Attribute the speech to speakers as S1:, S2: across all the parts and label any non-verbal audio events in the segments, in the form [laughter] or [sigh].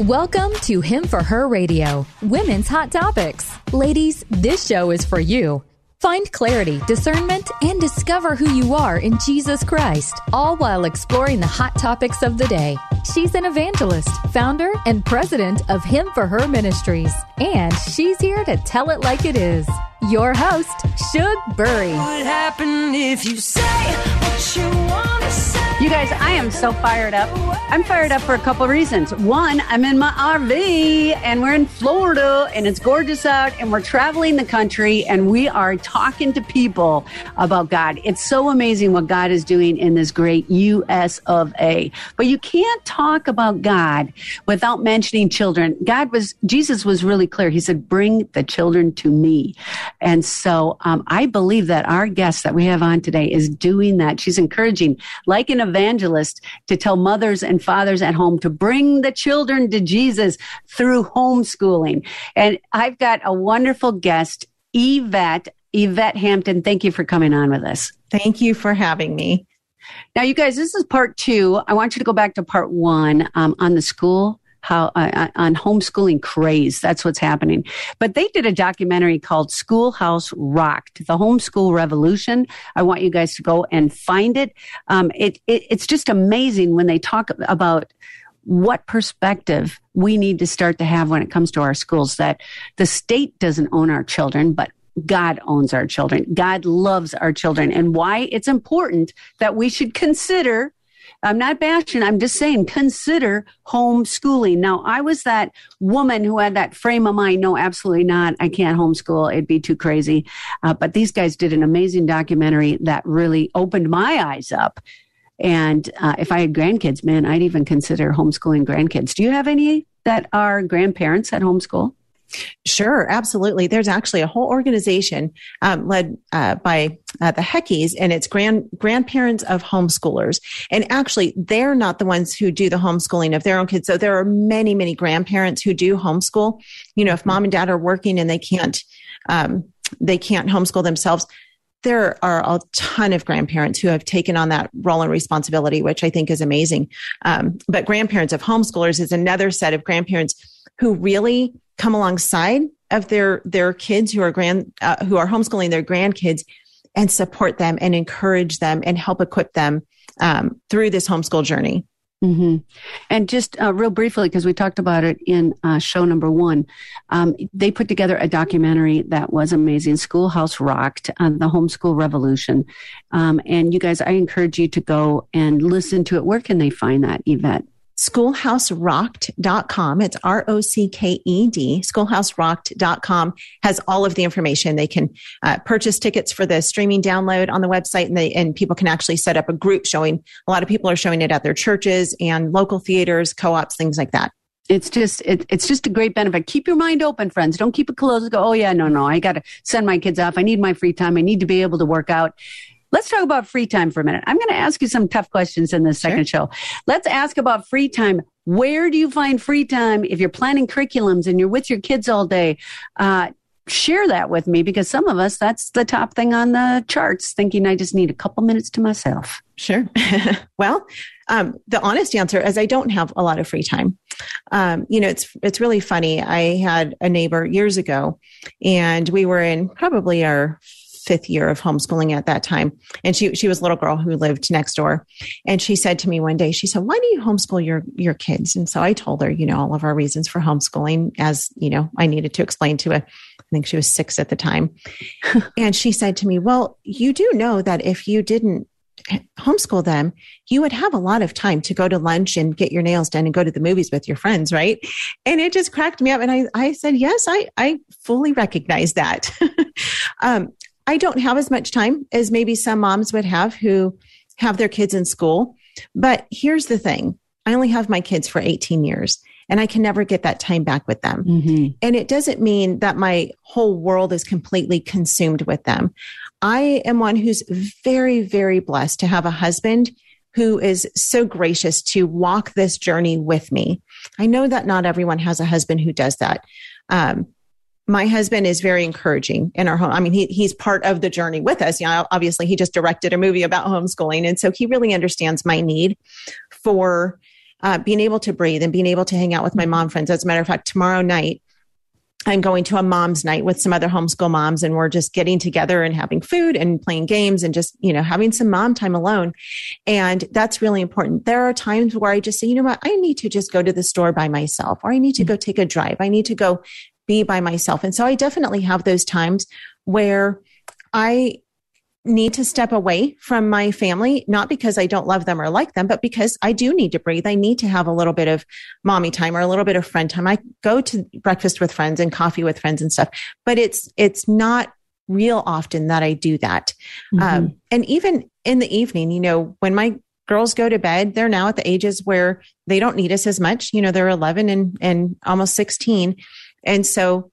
S1: Welcome to Him for Her Radio, Women's Hot Topics. Ladies, this show is for you. Find clarity, discernment, and discover who you are in Jesus Christ, all while exploring the hot topics of the day. She's an evangelist, founder, and president of Him for Her Ministries, and she's here to tell it like it is. Your host, Shug Burry.
S2: What happened if you say what you want to say?
S3: You guys, I am so fired up. I'm fired up for a couple of reasons. One, I'm in my RV and we're in Florida and it's gorgeous out and we're traveling the country and we are talking to people about God. It's so amazing what God is doing in this great US of A. But you can't talk about God without mentioning children. God was, Jesus was really clear. He said, bring the children to me. And so um, I believe that our guest that we have on today is doing that. She's encouraging, like an evangelist, to tell mothers and fathers at home to bring the children to Jesus through homeschooling. And I've got a wonderful guest, Yvette. Yvette Hampton, thank you for coming on with us.
S4: Thank you for having me.
S3: Now, you guys, this is part two. I want you to go back to part one um, on the school how uh, on homeschooling craze. That's what's happening. But they did a documentary called Schoolhouse Rocked: The Homeschool Revolution. I want you guys to go and find it. Um, it, it it's just amazing when they talk about what perspective we need to start to have when it comes to our schools that the state doesn't own our children, but God owns our children. God loves our children and why it's important that we should consider I'm not bashing. I'm just saying consider homeschooling. Now, I was that woman who had that frame of mind. No, absolutely not. I can't homeschool. It'd be too crazy. Uh, but these guys did an amazing documentary that really opened my eyes up. And uh, if I had grandkids, man, I'd even consider homeschooling grandkids. Do you have any that are grandparents at homeschool?
S4: Sure, absolutely. There's actually a whole organization um, led uh, by uh, the Heckies, and it's grand grandparents of homeschoolers. And actually, they're not the ones who do the homeschooling of their own kids. So there are many, many grandparents who do homeschool. You know, if mom and dad are working and they can't, um, they can't homeschool themselves. There are a ton of grandparents who have taken on that role and responsibility, which I think is amazing. Um, but grandparents of homeschoolers is another set of grandparents who really come alongside of their their kids who are grand uh, who are homeschooling their grandkids and support them and encourage them and help equip them um, through this homeschool journey.
S3: Mm-hmm. And just uh, real briefly, because we talked about it in uh, show number one, um, they put together a documentary that was amazing. Schoolhouse Rocked, uh, the homeschool revolution. Um, and you guys, I encourage you to go and listen to it. Where can they find that, Yvette?
S4: schoolhouserocked.com. It's R O C K E D. Schoolhouserocked.com has all of the information. They can uh, purchase tickets for the streaming download on the website and they, and people can actually set up a group showing. A lot of people are showing it at their churches and local theaters, co-ops, things like that.
S3: It's just it, it's just a great benefit. Keep your mind open, friends. Don't keep it closed. Go, oh yeah, no, no. I got to send my kids off. I need my free time. I need to be able to work out Let's talk about free time for a minute. I'm going to ask you some tough questions in this second sure. show. Let's ask about free time. Where do you find free time if you're planning curriculums and you're with your kids all day? Uh, share that with me because some of us, that's the top thing on the charts, thinking I just need a couple minutes to myself.
S4: Sure. [laughs] well, um, the honest answer is I don't have a lot of free time. Um, you know, it's it's really funny. I had a neighbor years ago, and we were in probably our fifth year of homeschooling at that time. And she, she was a little girl who lived next door. And she said to me one day, she said, why do you homeschool your, your kids? And so I told her, you know, all of our reasons for homeschooling as, you know, I needed to explain to a, I think she was six at the time. [laughs] and she said to me, well, you do know that if you didn't homeschool them, you would have a lot of time to go to lunch and get your nails done and go to the movies with your friends, right? And it just cracked me up. And I, I said, yes, I, I fully recognize that. [laughs] um, I don't have as much time as maybe some moms would have who have their kids in school. But here's the thing I only have my kids for 18 years and I can never get that time back with them. Mm-hmm. And it doesn't mean that my whole world is completely consumed with them. I am one who's very, very blessed to have a husband who is so gracious to walk this journey with me. I know that not everyone has a husband who does that. Um, my husband is very encouraging in our home. I mean, he, he's part of the journey with us. You know, obviously he just directed a movie about homeschooling. And so he really understands my need for uh, being able to breathe and being able to hang out with my mom friends. As a matter of fact, tomorrow night, I'm going to a mom's night with some other homeschool moms and we're just getting together and having food and playing games and just, you know, having some mom time alone. And that's really important. There are times where I just say, you know what? I need to just go to the store by myself or I need to go take a drive. I need to go be by myself. And so I definitely have those times where I need to step away from my family, not because I don't love them or like them, but because I do need to breathe. I need to have a little bit of mommy time or a little bit of friend time. I go to breakfast with friends and coffee with friends and stuff, but it's, it's not real often that I do that. Mm-hmm. Um, and even in the evening, you know, when my girls go to bed, they're now at the ages where they don't need us as much. You know, they're 11 and, and almost 16. And so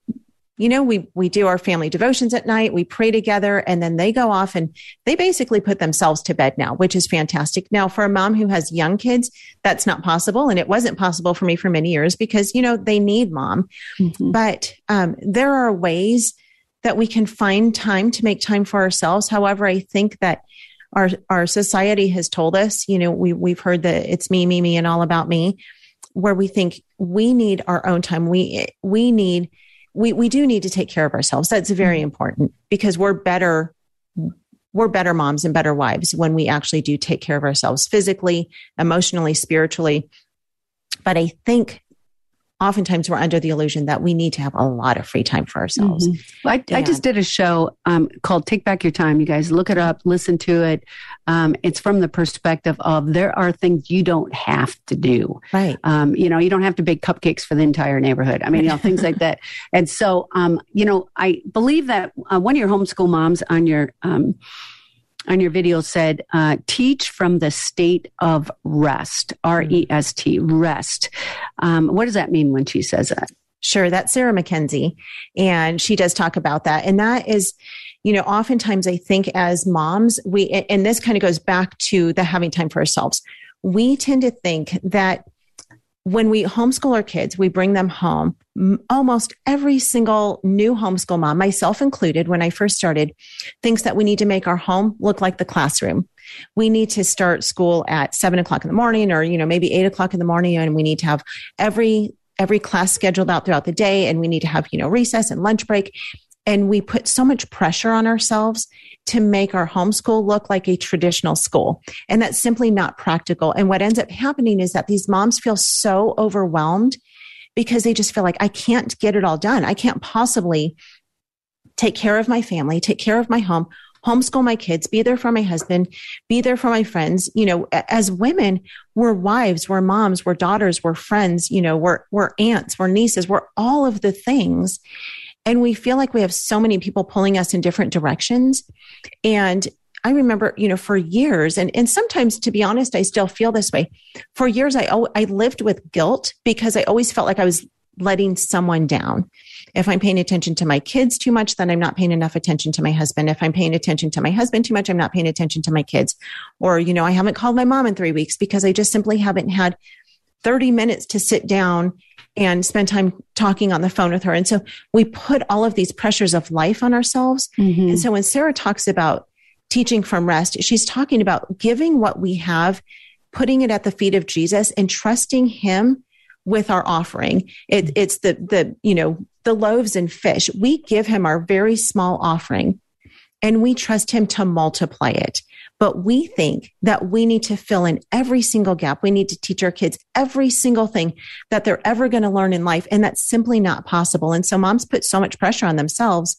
S4: you know, we, we do our family devotions at night, we pray together, and then they go off and they basically put themselves to bed now, which is fantastic. Now, for a mom who has young kids, that's not possible. And it wasn't possible for me for many years because, you know, they need mom. Mm-hmm. But um, there are ways that we can find time to make time for ourselves. However, I think that our, our society has told us, you know, we, we've heard that it's me, me, me, and all about me, where we think we need our own time. We, we need, we, we do need to take care of ourselves. That's very mm-hmm. important because we're better, we're better moms and better wives when we actually do take care of ourselves physically, emotionally, spiritually. But I think oftentimes we're under the illusion that we need to have a lot of free time for ourselves.
S3: Mm-hmm. I, I, just did a show um, called Take Back Your Time. You guys look it up, listen to it. Um, it's from the perspective of there are things you don't have to do.
S4: Right.
S3: Um, you know, you don't have to bake cupcakes for the entire neighborhood. I mean, you know, things like that. [laughs] And so, um, you know, I believe that uh, one of your homeschool moms on your, um, on your video said, uh, teach from the state of rest, R E S T, rest. Um, what does that mean when she says that?
S4: Sure, that's Sarah Mackenzie. And she does talk about that. And that is, you know, oftentimes I think as moms, we, and this kind of goes back to the having time for ourselves. We tend to think that when we homeschool our kids, we bring them home. Almost every single new homeschool mom, myself included, when I first started, thinks that we need to make our home look like the classroom. We need to start school at seven o'clock in the morning or, you know, maybe eight o'clock in the morning. And we need to have every, every class scheduled out throughout the day. And we need to have, you know, recess and lunch break. And we put so much pressure on ourselves to make our homeschool look like a traditional school. And that's simply not practical. And what ends up happening is that these moms feel so overwhelmed because they just feel like I can't get it all done. I can't possibly take care of my family, take care of my home, homeschool my kids, be there for my husband, be there for my friends. You know, as women, we're wives, we're moms, we're daughters, we're friends, you know, we're, we're aunts, we're nieces, we're all of the things. And we feel like we have so many people pulling us in different directions. And I remember, you know, for years, and, and sometimes to be honest, I still feel this way. For years, I, I lived with guilt because I always felt like I was letting someone down. If I'm paying attention to my kids too much, then I'm not paying enough attention to my husband. If I'm paying attention to my husband too much, I'm not paying attention to my kids. Or, you know, I haven't called my mom in three weeks because I just simply haven't had 30 minutes to sit down and spend time talking on the phone with her. And so we put all of these pressures of life on ourselves. Mm-hmm. And so when Sarah talks about teaching from rest, she's talking about giving what we have, putting it at the feet of Jesus and trusting him with our offering. It, it's the, the, you know, the loaves and fish. We give him our very small offering and we trust him to multiply it. But we think that we need to fill in every single gap. We need to teach our kids every single thing that they're ever going to learn in life. And that's simply not possible. And so moms put so much pressure on themselves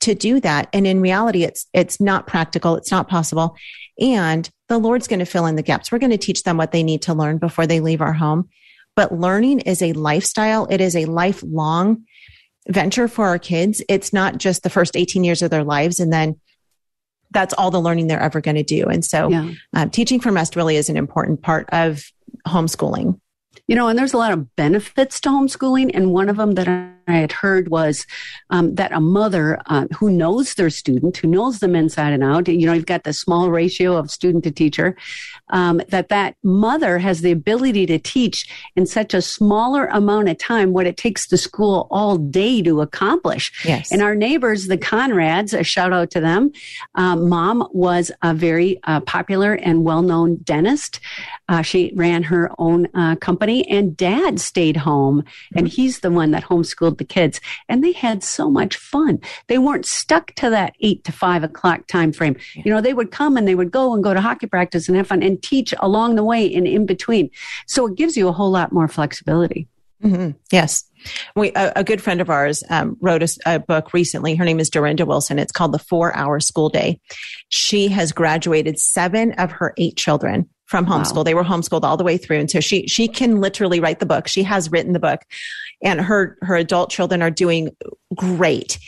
S4: to do that. And in reality, it's, it's not practical. It's not possible. And the Lord's going to fill in the gaps. We're going to teach them what they need to learn before they leave our home. But learning is a lifestyle. It is a lifelong venture for our kids. It's not just the first 18 years of their lives and then that's all the learning they're ever going to do. And so yeah. um, teaching from rest really is an important part of homeschooling.
S3: You know, and there's a lot of benefits to homeschooling. And one of them that I had heard was um, that a mother uh, who knows their student, who knows them inside and out, you know, you've got the small ratio of student to teacher, um, that that mother has the ability to teach in such a smaller amount of time what it takes the school all day to accomplish.
S4: Yes.
S3: And our neighbors, the Conrads, a shout out to them. Um, mom was a very uh, popular and well known dentist. Uh, she ran her own uh, company, and dad stayed home, and he's the one that homeschooled the kids. And they had so much fun. They weren't stuck to that eight to five o'clock time frame. You know, they would come and they would go and go to hockey practice and have fun and teach along the way and in between. So it gives you a whole lot more flexibility.
S4: Mm-hmm. Yes. We, a, a, good friend of ours um, wrote a, a, book recently. Her name is Durenda Wilson. It's called The Four Hour School Day. She has graduated seven of her eight children from homeschool. Wow. They were homeschooled all the way through. And so she, she can literally write the book. She has written the book and her, her adult children are doing great.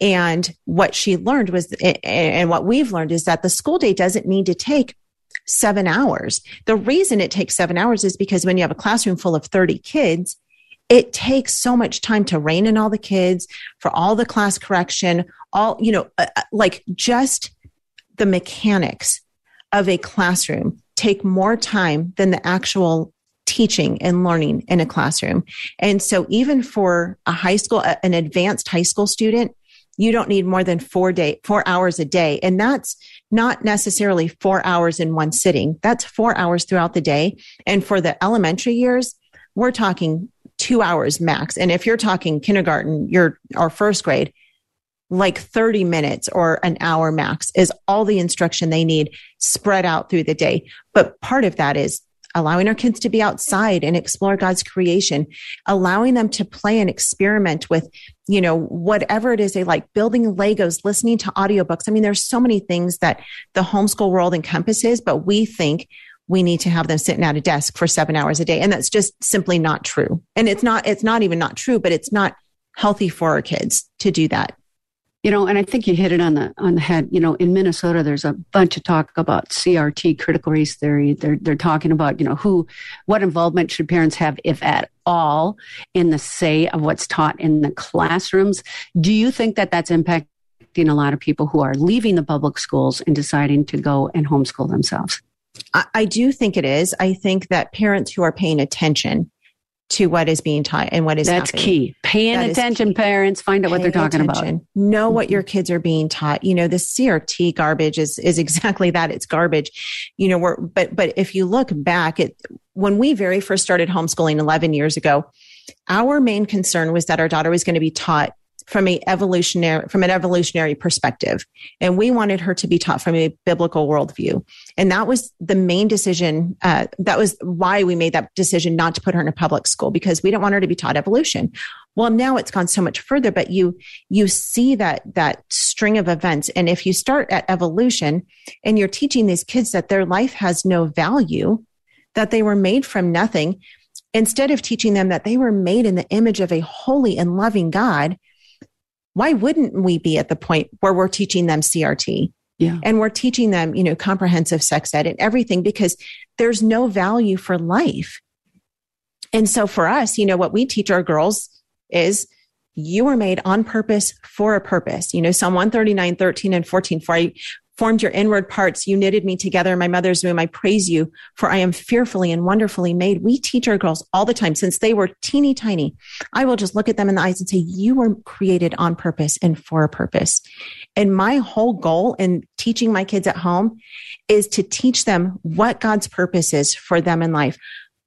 S4: And what she learned was, and what we've learned is that the school day doesn't need to take seven hours. The reason it takes seven hours is because when you have a classroom full of 30 kids, it takes so much time to rein in all the kids for all the class correction, all, you know, uh, uh like just the mechanics of a classroom take more time than the actual teaching and learning in a classroom. And so even for a high school, an advanced high school student, you don't need more than four day, four hours a day. And that's not necessarily four hours in one sitting. That's four hours throughout the day. And for the elementary years, we're talking two hours max. And if you're talking kindergarten, you're or first grade, like 30 minutes or an hour max is all the instruction they need spread out through the day. But part of that is allowing our kids to be outside and explore God's creation, allowing them to play and experiment with, you know, whatever it is they like, building Legos, listening to audiobooks. I mean, there's so many things that the homeschool world encompasses, but we think we need to have them sitting at a desk for seven hours a day. And that's just simply not true. And it's not, it's not even not true, but it's not healthy for our kids to do that.
S3: You know, and I think you hit it on the on the head. You know, in Minnesota, there's a bunch of talk about CRT, critical race theory. They're they're talking about you know who, what involvement should parents have, if at all, in the say of what's taught in the classrooms. Do you think that that's impacting a lot of people who are leaving the public schools and deciding to go and homeschool themselves?
S4: I, I do think it is. I think that parents who are paying attention to what is being taught and what is
S3: that's
S4: happening.
S3: key paying that attention parents find out what they're talking attention. about
S4: know mm-hmm. what your kids are being taught you know the crt garbage is is [laughs] exactly that it's garbage you know we're but but if you look back at when we very first started homeschooling 11 years ago our main concern was that our daughter was going to be taught from a evolutionary from an evolutionary perspective. And we wanted her to be taught from a biblical worldview. And that was the main decision uh, that was why we made that decision not to put her in a public school because we didn't want her to be taught evolution. Well now it's gone so much further but you you see that that string of events. And if you start at evolution and you're teaching these kids that their life has no value that they were made from nothing instead of teaching them that they were made in the image of a holy and loving God, why wouldn't we be at the point where we're teaching them CRT?
S3: Yeah.
S4: And we're teaching them, you know, comprehensive sex ed and everything because there's no value for life. And so for us, you know, what we teach our girls is you were made on purpose for a purpose. You know, Psalm 139, 13 and 14, for I formed your inward parts. You knitted me together in my mother's womb. I praise you, for I am fearfully and wonderfully made. We teach our girls all the time since they were teeny tiny. I will just look at them in the eyes and say, You were created on purpose and for a purpose. And my whole goal in teaching my kids at home is to teach them what God's purpose is for them in life.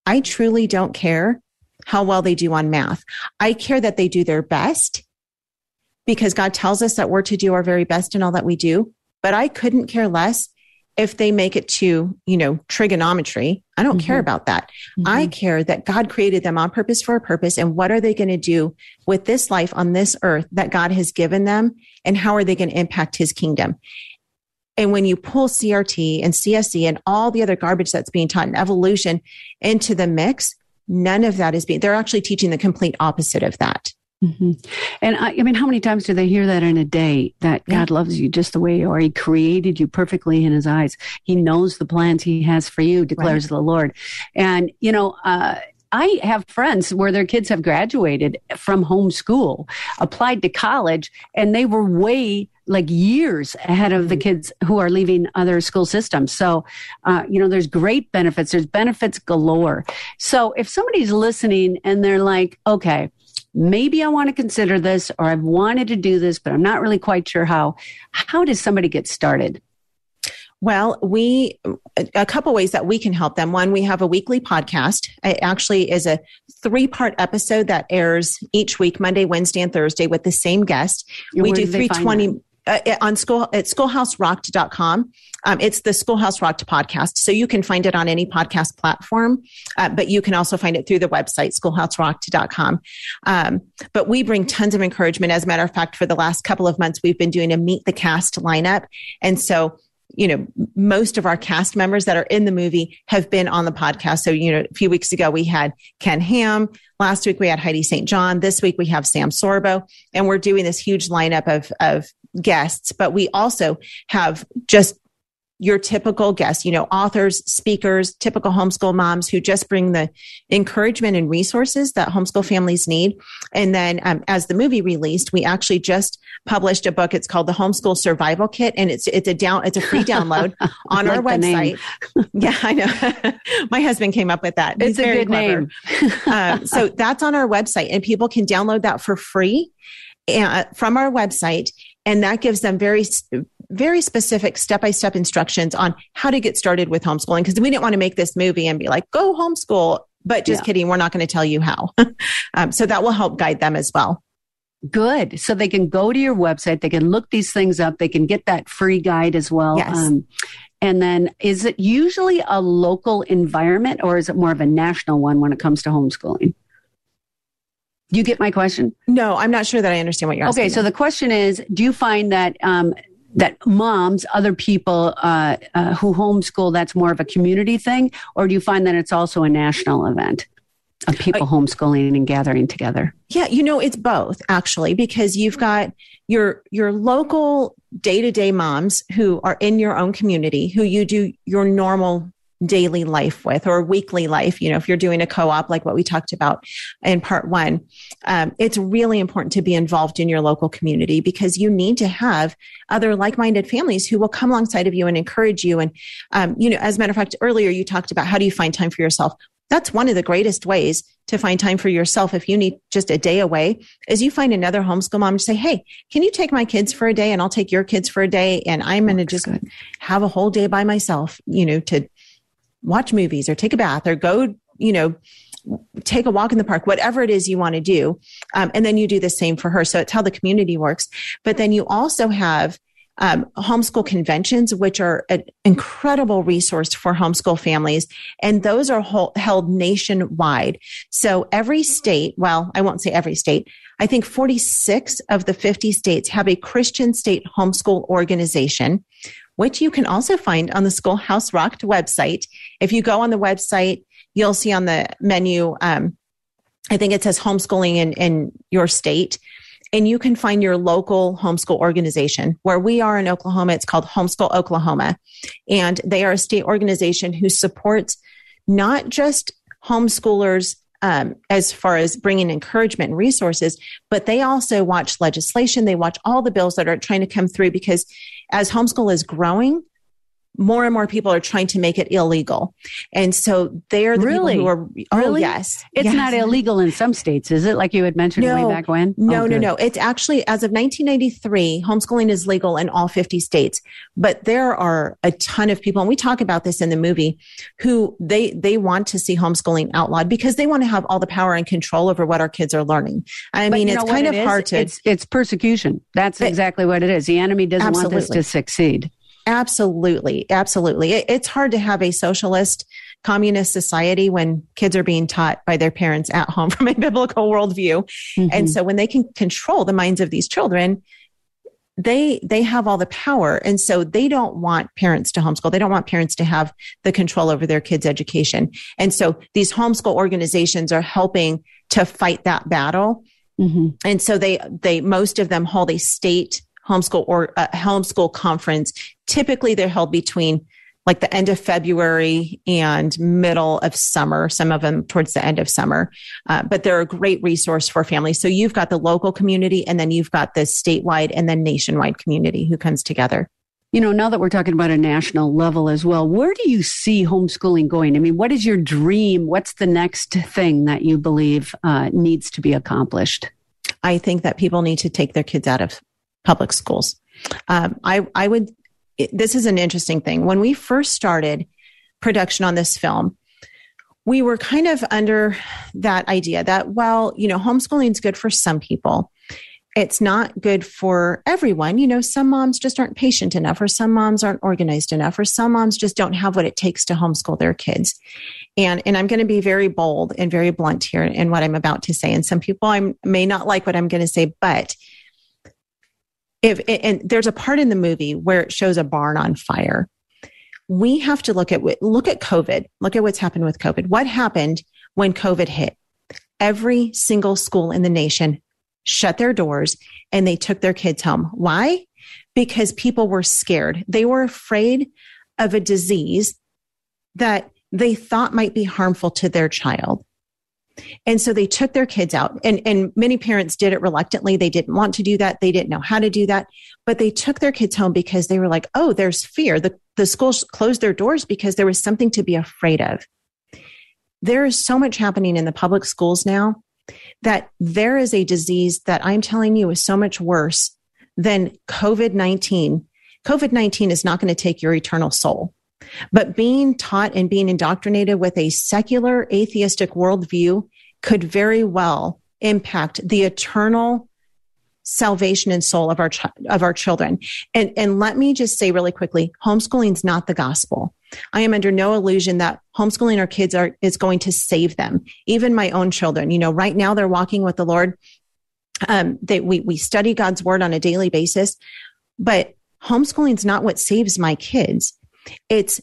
S4: I truly don't care how well they do on math. I care that they do their best because God tells us that we're to do our very best in all that we do but I couldn't care less if they make it to, you know, trigonometry. I don't mm-hmm. care about that. Mm-hmm. I care that God created them on purpose for a purpose. And what are they going to do with this life on this earth that God has given them? And how are they going to impact his kingdom? And when you pull CRT and CSE and all the other garbage that's being taught in evolution into the mix, none of that is being, they're actually teaching the complete opposite of that.
S3: Mm-hmm. And I, I, mean, how many times do they hear that in a day that yeah. God loves you just the way you are? He created you perfectly in his eyes. He knows the plans he has for you, declares right. the Lord. And, you know, uh, I have friends where their kids have graduated from homeschool, applied to college, and they were way like years ahead of the mm-hmm. kids who are leaving other school systems. So, uh, you know, there's great benefits. There's benefits galore. So if somebody's listening and they're like, okay, maybe I want to consider this or I've wanted to do this, but I'm not really quite sure how, how does somebody get started?
S4: Well, we, a couple ways that we can help them. One, we have a weekly podcast. It actually is a three part episode that airs each week, Monday, Wednesday, and Thursday with the same guest.
S3: And
S4: we
S3: do
S4: 320 uh, on school at schoolhouserocked.com. Um, it's the Schoolhouse Rocked podcast. So you can find it on any podcast platform, uh, but you can also find it through the website, schoolhouserocked.com. Um, but we bring tons of encouragement. As a matter of fact, for the last couple of months, we've been doing a meet the cast lineup. And so you know, most of our cast members that are in the movie have been on the podcast. So, you know, a few weeks ago we had Ken Ham. Last week we had Heidi St. John. This week we have Sam Sorbo. And we're doing this huge lineup of, of guests, but we also have just your typical guests, you know, authors, speakers, typical homeschool moms who just bring the encouragement and resources that homeschool families need. And then um, as the movie released, we actually just published a book. It's called the Homeschool Survival Kit, and it's it's a down it's a free download [laughs] on our website. [laughs] yeah, I know. [laughs] My husband came up with that.
S3: It's He's a good clever.
S4: name. uh, so that's on our website, and people can download that for free uh, from our website and that gives them very very specific step-by-step instructions on how to get started with homeschooling. Because we didn't want to make this movie and be like go homeschool. But just yeah. kidding we're not going to tell you how. [laughs] Um, so that will help guide them as well.
S3: Good. So they can go to your website they can look these things up they can get that free guide as well
S4: yes. Um,
S3: and then is it usually a local environment or is it more of a national one when it comes to homeschooling you get my question?
S4: No, I'm not sure that I understand what you're
S3: asking. Okay, so the question is, do you find that um, that moms, other people uh, uh, who homeschool, that's more of a community thing, or do you find that it's also a national event? Of people homeschooling and gathering together.
S4: Yeah, you know, it's both actually, because you've got your your local day to day moms who are in your own community, who you do your normal daily life with or weekly life you know if you're doing a co-op like what we talked about in part one um, it's really important to be involved in your local community because you need to have other like-minded families who will come alongside of you and encourage you and um, you know as a matter of fact earlier you talked about how do you find time for yourself that's one of the greatest ways to find time for yourself if you need just a day away is you find another homeschool mom and say hey can you take my kids for a day and i'll take your kids for a day and i'm going to just good. have a whole day by myself you know to watch movies or take a bath or go, you know, take a walk in the park, whatever it is you want to do. Um, and then you do the same for her. So it's how the community works. But then you also have um, homeschool conventions, which are an incredible resource for homeschool families. And those are held nationwide. So every state, well, I won't say every state, I think 46 of the 50 states have a Christian state homeschool organization which you can also find on the Schoolhouse Rocked website. If you go on the website, you'll see on the menu, um, I think it says homeschooling in, in your state. And you can find your local homeschool organization. Where we are in Oklahoma, it's called Homeschool Oklahoma. And they are a state organization who supports not just homeschoolers um, as far as bringing encouragement and resources, but they also watch legislation. They watch all the bills that are trying to come through because as homeschool is growing, more and more people are trying to make it illegal. And so they're the
S3: really?
S4: people who are, oh,
S3: really?
S4: yes.
S3: It's
S4: yes.
S3: not illegal in some states, is it? Like you had mentioned
S4: no,
S3: way back when?
S4: No, oh, no, no. It's actually, as of 1993, homeschooling is legal in all 50 states. But there are a ton of people, and we talk about this in the movie, who they, they want to see homeschooling outlawed because they want to have all the power and control over what our kids are learning. I
S3: but
S4: mean, it's kind of
S3: it
S4: hard to.
S3: It's, it's persecution. That's exactly what it is. The enemy doesn't
S4: absolutely.
S3: want this to succeed.
S4: Absolutely. Absolutely. It, it's hard to have a socialist communist society when kids are being taught by their parents at home [laughs] from a biblical worldview. Mm-hmm. And so when they can control the minds of these children, they they have all the power and so they don't want parents to homeschool they don't want parents to have the control over their kids education and so these homeschool organizations are helping to fight that battle mm-hmm. and so they they most of them hold a state homeschool or a homeschool conference. Typically, they're held between like the end of February and middle of summer, some of them towards the end of summer. Uh, but they're a great resource for families. So you've got the local community and then you've got the statewide and then nationwide community who comes together.
S3: You know, now that we're talking about a national level as well, where do you see homeschooling going? I mean, what is your dream? What's the next thing that you believe uh, needs to be accomplished?
S4: I think that people need to take their kids out of public schools. Um, I, I would it, this is an interesting thing. When we first started production on this film, we were kind of under that idea that, well, you know, homeschooling is good for some people. It's not good for everyone. You know, some moms just aren't patient enough, or some moms aren't organized enough, or some moms just don't have what it takes to homeschool their kids. And, and I'm going to be very bold and very blunt here in what I'm about to say. And some people I may not like what I'm going to say, but if and there's a part in the movie where it shows a barn on fire. We have to look at look at covid. Look at what's happened with covid. What happened when covid hit? Every single school in the nation shut their doors and they took their kids home. Why? Because people were scared. They were afraid of a disease that they thought might be harmful to their child and so they took their kids out and, and many parents did it reluctantly. They didn't want to do that. They didn't know how to do that, but they took their kids home because they were like, Oh, there's fear. The, the schools closed their doors because there was something to be afraid of. There is so much happening in the public schools now that there is a disease that I'm telling you is so much worse than COVID 19. COVID 19 is not going to take your eternal soul. But being taught and being indoctrinated with a secular atheistic worldview could very well impact the eternal salvation and soul of our ch- of our children. And and let me just say really quickly, homeschooling is not the gospel. I am under no illusion that homeschooling our kids are is going to save them. Even my own children, you know, right now they're walking with the Lord. Um, they we we study God's word on a daily basis, but homeschooling is not what saves my kids. It's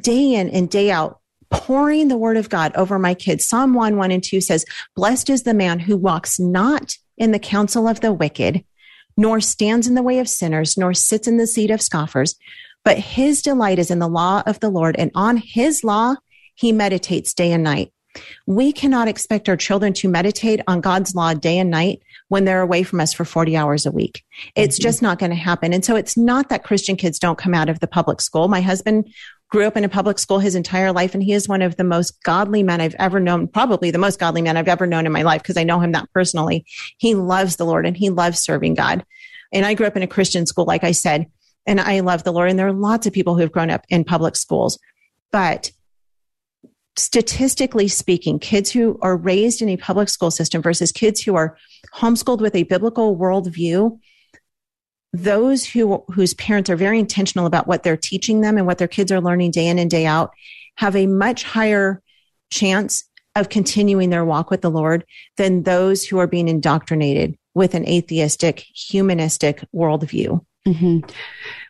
S4: day in and day out pouring the word of God over my kids. Psalm 1, 1 and 2 says, Blessed is the man who walks not in the counsel of the wicked, nor stands in the way of sinners, nor sits in the seat of scoffers, but his delight is in the law of the Lord, and on his law he meditates day and night. We cannot expect our children to meditate on God's law day and night when they're away from us for 40 hours a week. It's mm-hmm. just not going to happen. And so it's not that Christian kids don't come out of the public school. My husband grew up in a public school his entire life, and he is one of the most godly men I've ever known, probably the most godly man I've ever known in my life because I know him that personally. He loves the Lord and he loves serving God. And I grew up in a Christian school, like I said, and I love the Lord. And there are lots of people who have grown up in public schools. But statistically speaking, kids who are raised in a public school system versus kids who are homeschooled with a biblical worldview, those who whose parents are very intentional about what they're teaching them and what their kids are learning day in and day out have a much higher chance of continuing their walk with the Lord than those who are being indoctrinated with an atheistic, humanistic worldview. Mm-hmm.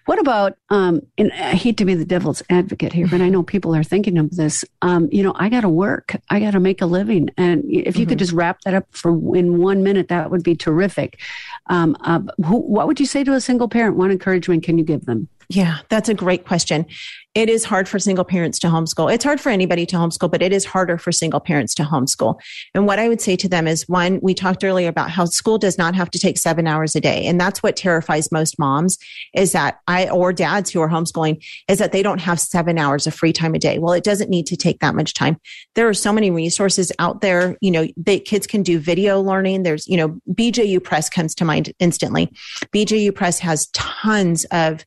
S3: What about, um, and I hate to be the devil's advocate here, but I know people are thinking of this. Um, you know, I got to work, I got to make a living. And if you mm-hmm. could just wrap that up for in one minute, that would be terrific. Um, uh, who, what would you say to a single parent? What encouragement can you give them?
S4: Yeah, that's a great question it is hard for single parents to homeschool. It's hard for anybody to homeschool, but it is harder for single parents to homeschool. And what I would say to them is one, we talked earlier about how school does not have to take seven hours a day. And that's what terrifies most moms is that I, or dads who are homeschooling, is that they don't have seven hours of free time a day. Well, it doesn't need to take that much time. There are so many resources out there. You know, they, kids can do video learning. There's, you know, BJU Press comes to mind instantly. BJU Press has tons of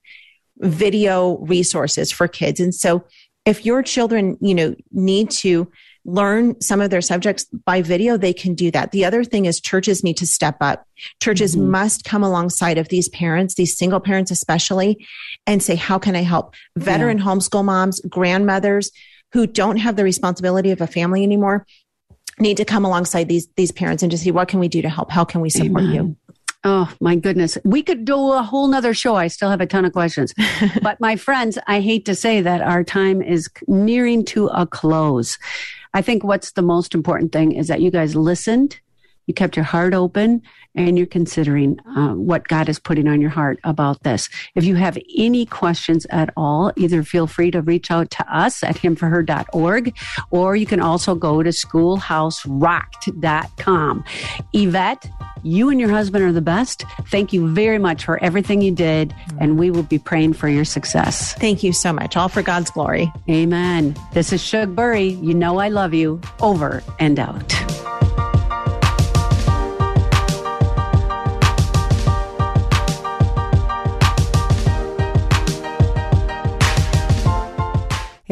S4: video resources for kids. And so if your children, you know, need to learn some of their subjects by video, they can do that. The other thing is churches need to step up. Churches mm-hmm. must come alongside of these parents, these single parents especially, and say, how can I help? Veteran yeah. homeschool moms, grandmothers who don't have the responsibility of a family anymore need to come alongside these, these parents and just see what can we do to help? How can we support Amen. you?
S3: Oh my goodness. We could do a whole nother show. I still have a ton of questions. [laughs] but my friends, I hate to say that our time is nearing to a close. I think what's the most important thing is that you guys listened, you kept your heart open and you're considering uh, what God is putting on your heart about this. If you have any questions at all, either feel free to reach out to us at himforher.org or you can also go to schoolhouserocked.com. Yvette, you and your husband are the best. Thank you very much for everything you did, and we will be praying for your success.
S4: Thank you so much. All for God's glory.
S3: Amen. This is Shug Burry. You know I love you. Over and out.